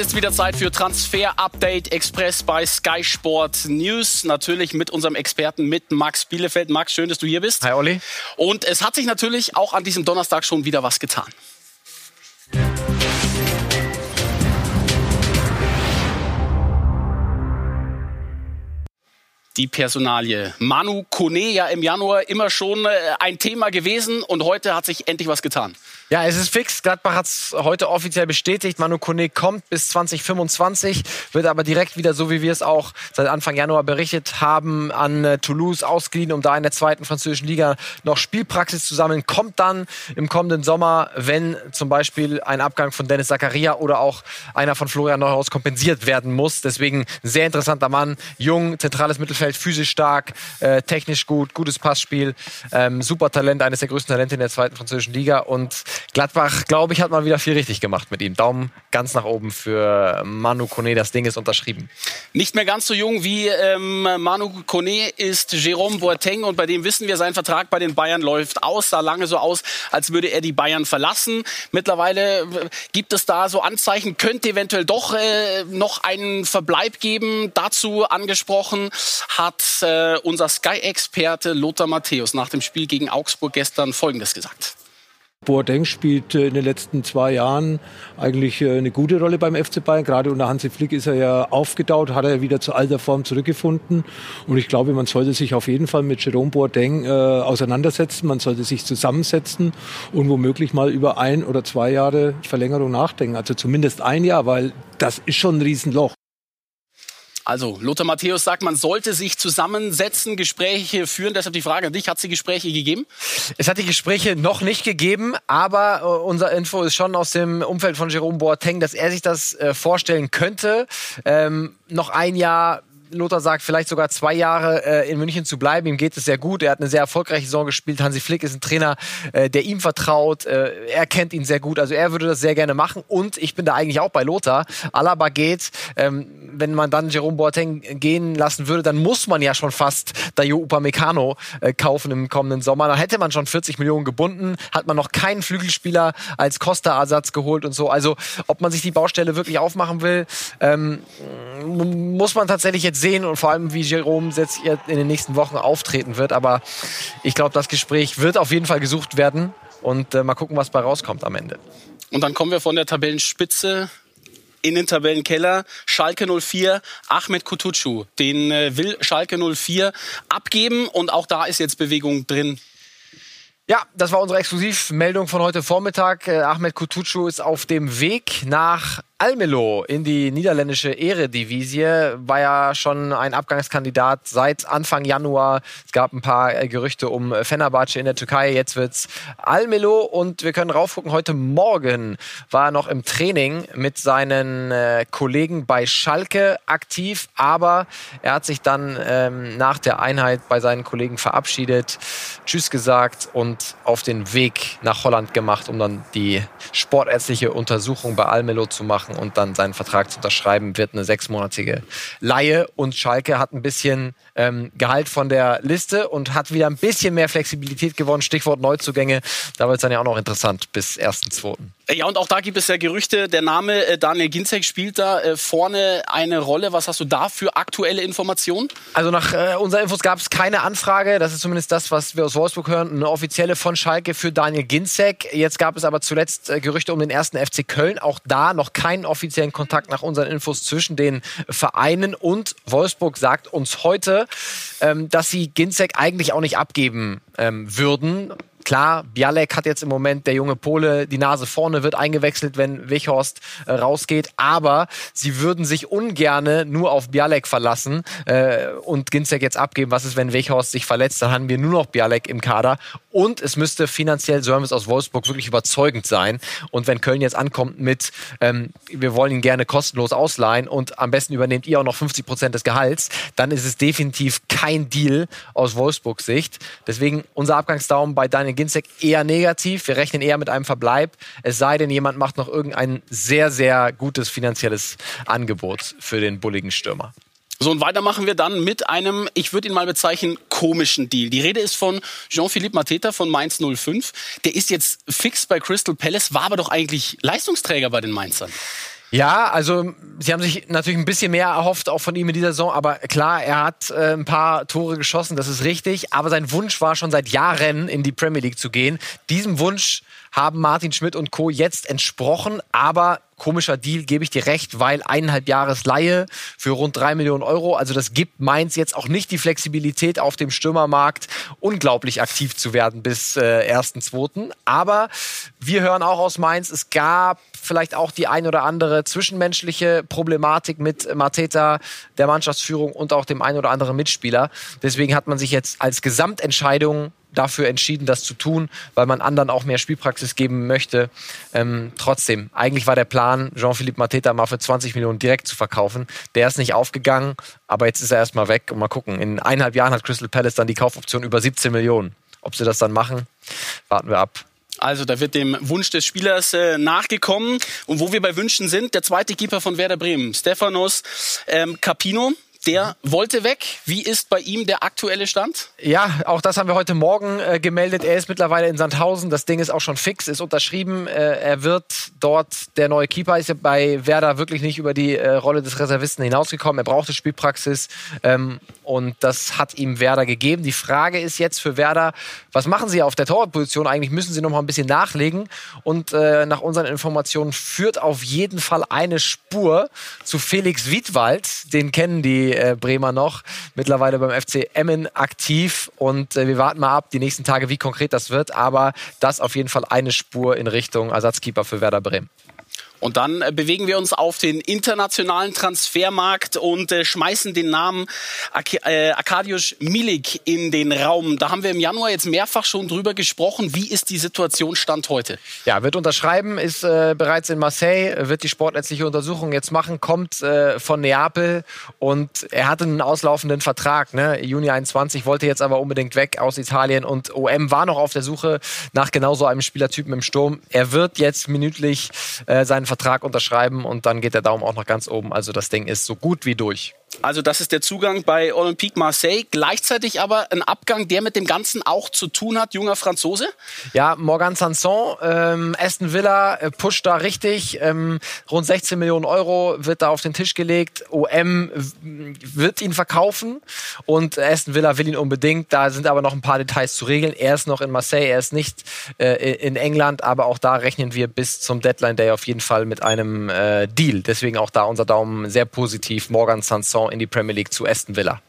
ist wieder Zeit für Transfer Update Express bei Sky Sport News. Natürlich mit unserem Experten, mit Max Bielefeld. Max, schön, dass du hier bist. Hi, Olli. Und es hat sich natürlich auch an diesem Donnerstag schon wieder was getan. die Personalie. Manu Kone ja im Januar immer schon äh, ein Thema gewesen und heute hat sich endlich was getan. Ja, es ist fix. Gladbach hat es heute offiziell bestätigt. Manu Kone kommt bis 2025, wird aber direkt wieder, so wie wir es auch seit Anfang Januar berichtet haben, an äh, Toulouse ausgeliehen, um da in der zweiten französischen Liga noch Spielpraxis zu sammeln. Kommt dann im kommenden Sommer, wenn zum Beispiel ein Abgang von Dennis Zakaria oder auch einer von Florian Neuhaus kompensiert werden muss. Deswegen sehr interessanter Mann, jung, zentrales Mittelfeld, physisch stark, äh, technisch gut, gutes Passspiel, ähm, super Talent, eines der größten Talente in der zweiten französischen Liga und Gladbach, glaube ich, hat mal wieder viel richtig gemacht mit ihm. Daumen ganz nach oben für Manu Kone. Das Ding ist unterschrieben. Nicht mehr ganz so jung wie ähm, Manu Kone ist Jerome Boateng. Und bei dem wissen wir, sein Vertrag bei den Bayern läuft aus. Sah lange so aus, als würde er die Bayern verlassen. Mittlerweile äh, gibt es da so Anzeichen, könnte eventuell doch äh, noch einen Verbleib geben. Dazu angesprochen hat äh, unser Sky-Experte Lothar Matthäus nach dem Spiel gegen Augsburg gestern Folgendes gesagt. Boateng spielt äh, in den letzten zwei Jahren eigentlich äh, eine gute Rolle beim FC Bayern. Gerade unter Hansi Flick ist er ja aufgetaut, hat er wieder zu alter Form zurückgefunden. Und ich glaube, man sollte sich auf jeden Fall mit Jerome Boateng äh, auseinandersetzen. Man sollte sich zusammensetzen und womöglich mal über ein oder zwei Jahre Verlängerung nachdenken. Also zumindest ein Jahr, weil das ist schon ein Riesenloch. Also, Lothar Matthäus sagt, man sollte sich zusammensetzen, Gespräche führen. Deshalb die Frage an dich, hat es die Gespräche gegeben? Es hat die Gespräche noch nicht gegeben, aber äh, unser Info ist schon aus dem Umfeld von Jerome Boateng, dass er sich das äh, vorstellen könnte. Ähm, noch ein Jahr Lothar sagt, vielleicht sogar zwei Jahre äh, in München zu bleiben. Ihm geht es sehr gut. Er hat eine sehr erfolgreiche Saison gespielt. Hansi Flick ist ein Trainer, äh, der ihm vertraut. Äh, er kennt ihn sehr gut. Also er würde das sehr gerne machen. Und ich bin da eigentlich auch bei Lothar. Alaba geht. Ähm, wenn man dann Jerome Boateng gehen lassen würde, dann muss man ja schon fast Dayo Upamecano äh, kaufen im kommenden Sommer. Dann hätte man schon 40 Millionen gebunden. Hat man noch keinen Flügelspieler als Costa-Ersatz geholt und so. Also ob man sich die Baustelle wirklich aufmachen will, ähm, muss man tatsächlich jetzt sehen und vor allem, wie Jerome jetzt in den nächsten Wochen auftreten wird. Aber ich glaube, das Gespräch wird auf jeden Fall gesucht werden und äh, mal gucken, was bei rauskommt am Ende. Und dann kommen wir von der Tabellenspitze in den Tabellenkeller. Schalke 04, Ahmed Kutucu. Den äh, will Schalke 04 abgeben und auch da ist jetzt Bewegung drin. Ja, das war unsere Exklusivmeldung von heute Vormittag. Äh, Ahmed Kutucu ist auf dem Weg nach Almelo in die niederländische Eredivisie war ja schon ein Abgangskandidat seit Anfang Januar. Es gab ein paar äh, Gerüchte um Fenerbahce in der Türkei. Jetzt wird's Almelo und wir können raufgucken. Heute Morgen war er noch im Training mit seinen äh, Kollegen bei Schalke aktiv, aber er hat sich dann ähm, nach der Einheit bei seinen Kollegen verabschiedet, Tschüss gesagt und auf den Weg nach Holland gemacht, um dann die sportärztliche Untersuchung bei Almelo zu machen machen und dann seinen Vertrag zu unterschreiben, wird eine sechsmonatige Laie. Und Schalke hat ein bisschen ähm, Gehalt von der Liste und hat wieder ein bisschen mehr Flexibilität gewonnen. Stichwort Neuzugänge. Da wird es dann ja auch noch interessant bis 1.2. Ja, und auch da gibt es ja Gerüchte. Der Name äh, Daniel Ginzek spielt da äh, vorne eine Rolle. Was hast du da für aktuelle Informationen? Also nach äh, unseren Infos gab es keine Anfrage. Das ist zumindest das, was wir aus Wolfsburg hören. Eine offizielle von Schalke für Daniel Ginzek. Jetzt gab es aber zuletzt äh, Gerüchte um den ersten FC Köln. Auch da noch keinen offiziellen Kontakt nach unseren Infos zwischen den Vereinen. Und Wolfsburg sagt uns heute, ähm, dass sie Ginzek eigentlich auch nicht abgeben ähm, würden. Klar, Bialek hat jetzt im Moment, der junge Pole, die Nase vorne, wird eingewechselt, wenn Wichhorst äh, rausgeht. Aber sie würden sich ungerne nur auf Bialek verlassen äh, und Ginzek jetzt abgeben. Was ist, wenn Wichhorst sich verletzt? Dann haben wir nur noch Bialek im Kader. Und es müsste finanziell, es aus Wolfsburg, wirklich überzeugend sein. Und wenn Köln jetzt ankommt mit, ähm, wir wollen ihn gerne kostenlos ausleihen und am besten übernehmt ihr auch noch 50 Prozent des Gehalts, dann ist es definitiv kein Deal aus Wolfsburgs Sicht. Deswegen unser Abgangsdaumen bei Daniel Ginzek eher negativ. Wir rechnen eher mit einem Verbleib. Es sei denn, jemand macht noch irgendein sehr, sehr gutes finanzielles Angebot für den bulligen Stürmer. So, und weiter machen wir dann mit einem, ich würde ihn mal bezeichnen, komischen Deal. Die Rede ist von Jean-Philippe Mateta von Mainz 05. Der ist jetzt fix bei Crystal Palace, war aber doch eigentlich Leistungsträger bei den Mainzern. Ja, also sie haben sich natürlich ein bisschen mehr erhofft, auch von ihm in dieser Saison. Aber klar, er hat äh, ein paar Tore geschossen, das ist richtig. Aber sein Wunsch war schon seit Jahren in die Premier League zu gehen. Diesem Wunsch haben Martin Schmidt und Co. jetzt entsprochen. Aber komischer Deal, gebe ich dir recht, weil eineinhalb Jahres Laie für rund drei Millionen Euro. Also das gibt Mainz jetzt auch nicht die Flexibilität auf dem Stürmermarkt, unglaublich aktiv zu werden bis äh, 1.2. Aber wir hören auch aus Mainz, es gab vielleicht auch die ein oder andere zwischenmenschliche Problematik mit Mateta, der Mannschaftsführung und auch dem ein oder anderen Mitspieler. Deswegen hat man sich jetzt als Gesamtentscheidung dafür entschieden, das zu tun, weil man anderen auch mehr Spielpraxis geben möchte. Ähm, trotzdem, eigentlich war der Plan, Jean-Philippe Mateta mal für 20 Millionen direkt zu verkaufen. Der ist nicht aufgegangen, aber jetzt ist er erstmal weg und mal gucken. In eineinhalb Jahren hat Crystal Palace dann die Kaufoption über 17 Millionen. Ob sie das dann machen, warten wir ab. Also da wird dem Wunsch des Spielers äh, nachgekommen. Und wo wir bei Wünschen sind, der zweite Keeper von Werder Bremen, Stefanos ähm, Capino, der wollte weg. Wie ist bei ihm der aktuelle Stand? Ja, auch das haben wir heute Morgen äh, gemeldet. Er ist mittlerweile in Sandhausen. Das Ding ist auch schon fix, ist unterschrieben. Äh, er wird dort der neue Keeper. Ist ja bei Werder wirklich nicht über die äh, Rolle des Reservisten hinausgekommen. Er brauchte Spielpraxis ähm, und das hat ihm Werder gegeben. Die Frage ist jetzt für Werder, was machen sie auf der Torwartposition? Eigentlich müssen sie noch mal ein bisschen nachlegen. Und äh, nach unseren Informationen führt auf jeden Fall eine Spur zu Felix Wiedwald. Den kennen die äh, Bremer noch. Mittlerweile beim FC Emmen aktiv und äh, wir warten mal ab die nächsten Tage, wie konkret das wird. Aber das auf jeden Fall eine Spur in Richtung Ersatzkeeper für Werder Bremen. Und dann äh, bewegen wir uns auf den internationalen Transfermarkt und äh, schmeißen den Namen Ak äh, Arkadiusz Milik in den Raum. Da haben wir im Januar jetzt mehrfach schon drüber gesprochen. Wie ist die Situation Stand heute? Ja, wird unterschreiben, ist äh, bereits in Marseille, wird die sportletzliche Untersuchung jetzt machen, kommt äh, von Neapel und er hatte einen auslaufenden Vertrag. Ne? Juni 21 wollte jetzt aber unbedingt weg aus Italien und OM war noch auf der Suche nach genau so einem Spielertypen im Sturm. Er wird jetzt minütlich seinen Vertrag unterschreiben und dann geht der Daumen auch noch ganz oben. Also das Ding ist so gut wie durch. Also das ist der Zugang bei Olympique Marseille. Gleichzeitig aber ein Abgang, der mit dem Ganzen auch zu tun hat, junger Franzose. Ja, Morgan Sanson, ähm, Aston Villa äh, pusht da richtig. Ähm, rund 16 Millionen Euro wird da auf den Tisch gelegt. OM wird ihn verkaufen und Aston Villa will ihn unbedingt. Da sind aber noch ein paar Details zu regeln. Er ist noch in Marseille, er ist nicht äh, in England, aber auch da rechnen wir bis zum Deadline Day auf jeden Fall mit einem äh, Deal. Deswegen auch da unser Daumen sehr positiv. Morgan Sanson in die Premier League zu Aston Villa.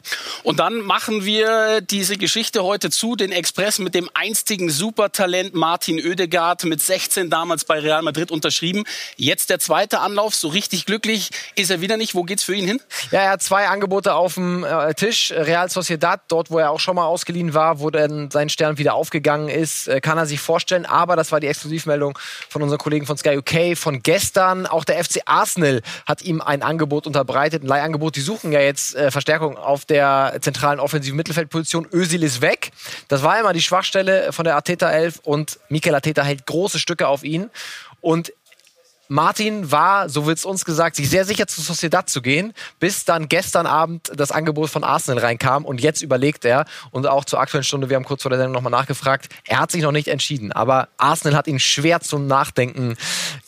Und dann machen wir diese Geschichte heute zu, den Express mit dem einstigen Supertalent Martin Oedegaard mit 16 damals bei Real Madrid unterschrieben. Jetzt der zweite Anlauf, so richtig glücklich ist er wieder nicht. Wo geht's für ihn hin? Ja, er hat zwei Angebote auf dem äh, Tisch. Real Sociedad, dort wo er auch schon mal ausgeliehen war, wo dann sein Stern wieder aufgegangen ist, äh, kann er sich vorstellen. Aber das war die Exklusivmeldung von unseren Kollegen von Sky UK von gestern. Auch der FC Arsenal hat ihm ein Angebot unterbreitet, ein Leihangebot. Die suchen ja jetzt äh, Verstärkung auf der zentralen offensiven Mittelfeldposition. Özil ist weg. Das war immer die Schwachstelle von der Ateta 11 und Mikel Ateta hält große Stücke auf ihn. Und Martin war, so wird es uns gesagt, sich sehr sicher zu Sociedad zu gehen, bis dann gestern Abend das Angebot von Arsenal reinkam und jetzt überlegt er und auch zur aktuellen Stunde, wir haben kurz vor der Sendung nochmal nachgefragt, er hat sich noch nicht entschieden, aber Arsenal hat ihn schwer zum Nachdenken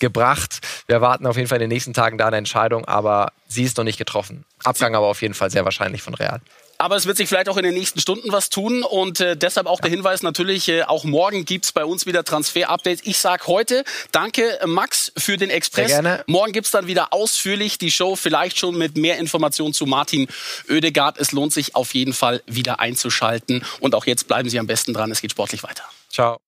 gebracht. Wir erwarten auf jeden Fall in den nächsten Tagen da eine Entscheidung, aber sie ist noch nicht getroffen. Abgang aber auf jeden Fall sehr wahrscheinlich von Real. Aber es wird sich vielleicht auch in den nächsten Stunden was tun und äh, deshalb auch der Hinweis natürlich, äh, auch morgen gibt's bei uns wieder Transfer-Updates. Ich sag heute danke Max für den Express. Sehr gerne. Morgen gibt's dann wieder ausführlich die Show, vielleicht schon mit mehr Informationen zu Martin Oedegaard. Es lohnt sich auf jeden Fall wieder einzuschalten und auch jetzt bleiben Sie am besten dran, es geht sportlich weiter. Ciao.